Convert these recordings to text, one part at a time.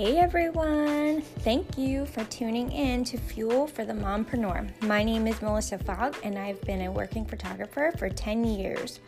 Hey everyone! Thank you for tuning in to Fuel for the Mompreneur. My name is Melissa Fogg and I've been a working photographer for 10 years.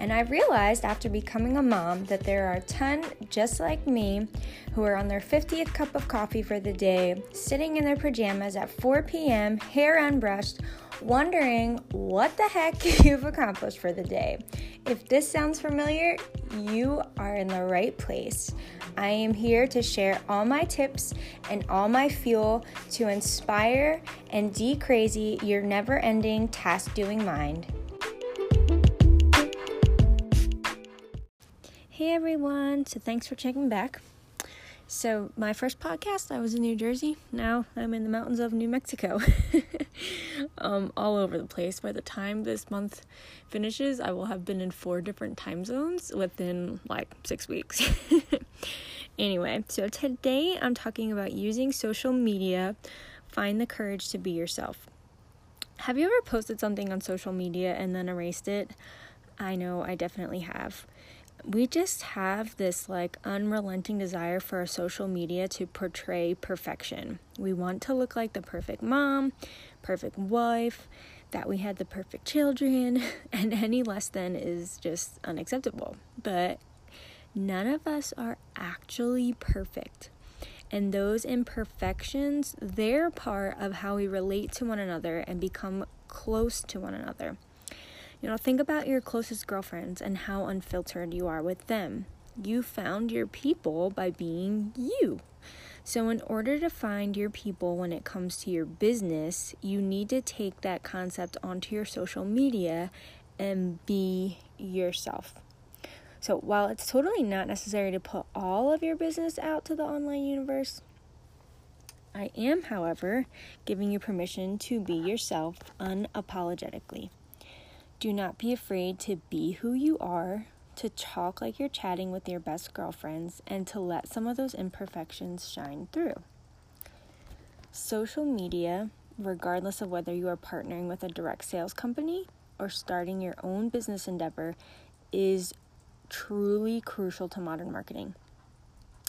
And I realized after becoming a mom that there are a ton just like me who are on their 50th cup of coffee for the day, sitting in their pajamas at 4 p.m., hair unbrushed, wondering what the heck you've accomplished for the day. If this sounds familiar, you are in the right place. I am here to share all my tips and all my fuel to inspire and de crazy your never ending task doing mind. Hey everyone, so thanks for checking back. So, my first podcast, I was in New Jersey. Now I'm in the mountains of New Mexico. um, all over the place. By the time this month finishes, I will have been in four different time zones within like six weeks. anyway, so today I'm talking about using social media. Find the courage to be yourself. Have you ever posted something on social media and then erased it? I know I definitely have we just have this like unrelenting desire for our social media to portray perfection. We want to look like the perfect mom, perfect wife, that we had the perfect children, and any less than is just unacceptable. But none of us are actually perfect. And those imperfections, they're part of how we relate to one another and become close to one another. You know, think about your closest girlfriends and how unfiltered you are with them. You found your people by being you. So, in order to find your people when it comes to your business, you need to take that concept onto your social media and be yourself. So, while it's totally not necessary to put all of your business out to the online universe, I am, however, giving you permission to be yourself unapologetically. Do not be afraid to be who you are, to talk like you're chatting with your best girlfriends, and to let some of those imperfections shine through. Social media, regardless of whether you are partnering with a direct sales company or starting your own business endeavor, is truly crucial to modern marketing.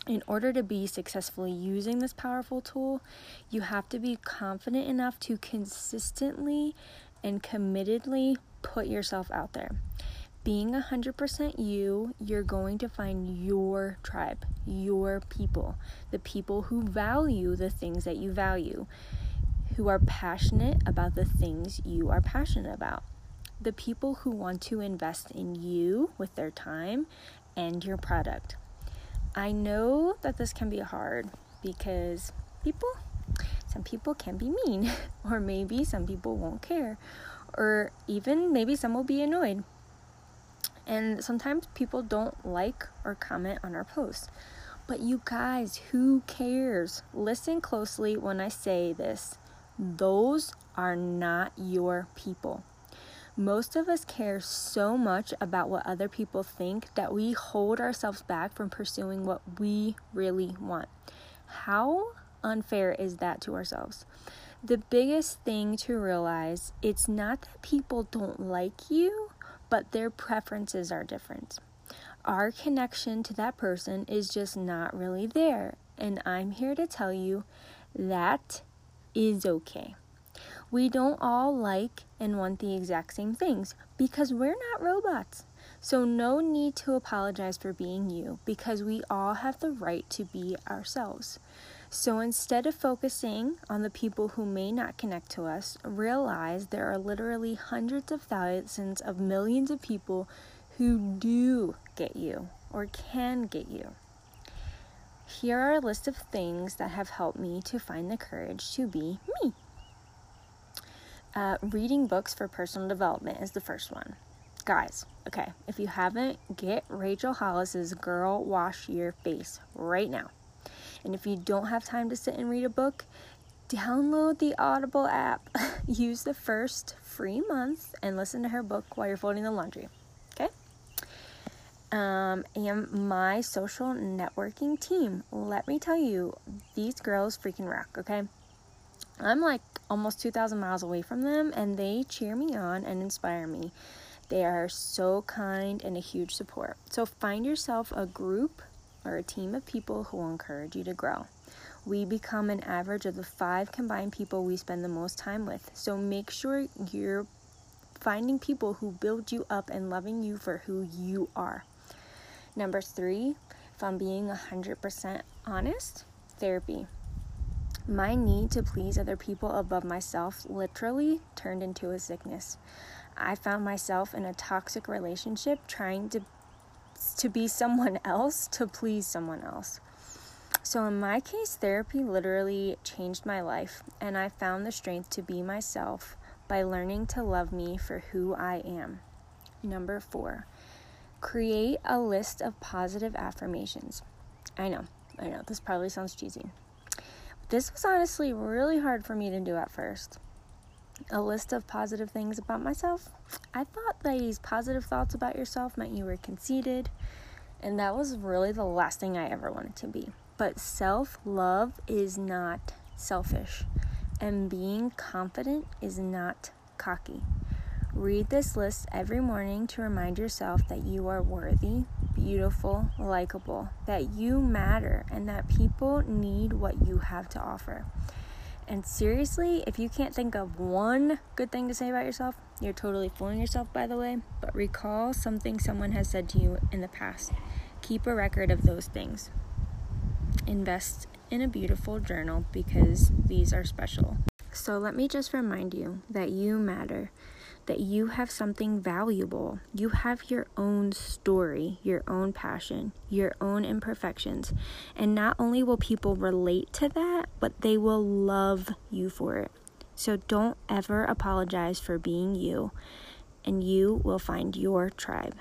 In order to be successfully using this powerful tool, you have to be confident enough to consistently and committedly put yourself out there. Being 100% you, you're going to find your tribe, your people, the people who value the things that you value, who are passionate about the things you are passionate about, the people who want to invest in you with their time and your product. I know that this can be hard because people, some people can be mean, or maybe some people won't care, or even maybe some will be annoyed. And sometimes people don't like or comment on our posts. But you guys, who cares? Listen closely when I say this. Those are not your people. Most of us care so much about what other people think that we hold ourselves back from pursuing what we really want. How unfair is that to ourselves? the biggest thing to realize it's not that people don't like you, but their preferences are different. Our connection to that person is just not really there, and I'm here to tell you that is okay. We don't all like and want the exact same things because we're not robots. So, no need to apologize for being you because we all have the right to be ourselves. So instead of focusing on the people who may not connect to us, realize there are literally hundreds of thousands of millions of people who do get you or can get you. Here are a list of things that have helped me to find the courage to be me. Uh, reading books for personal development is the first one. Guys, okay, if you haven't, get Rachel Hollis's Girl Wash Your Face right now. And if you don't have time to sit and read a book, download the Audible app. Use the first free month and listen to her book while you're folding the laundry. Okay? Um, and my social networking team. Let me tell you, these girls freaking rock, okay? I'm like almost 2,000 miles away from them, and they cheer me on and inspire me. They are so kind and a huge support. So find yourself a group or a team of people who will encourage you to grow. We become an average of the five combined people we spend the most time with. So make sure you're finding people who build you up and loving you for who you are. Number three, if I'm being 100% honest, therapy. My need to please other people above myself literally turned into a sickness. I found myself in a toxic relationship trying to to be someone else to please someone else. So in my case, therapy literally changed my life and I found the strength to be myself by learning to love me for who I am. Number 4. Create a list of positive affirmations. I know. I know this probably sounds cheesy. This was honestly really hard for me to do at first. A list of positive things about myself. I thought that these positive thoughts about yourself meant you were conceited, and that was really the last thing I ever wanted to be. But self love is not selfish, and being confident is not cocky. Read this list every morning to remind yourself that you are worthy, beautiful, likable, that you matter, and that people need what you have to offer. And seriously, if you can't think of one good thing to say about yourself, you're totally fooling yourself, by the way. But recall something someone has said to you in the past. Keep a record of those things. Invest in a beautiful journal because these are special. So let me just remind you that you matter that you have something valuable. You have your own story, your own passion, your own imperfections. And not only will people relate to that, but they will love you for it. So don't ever apologize for being you, and you will find your tribe.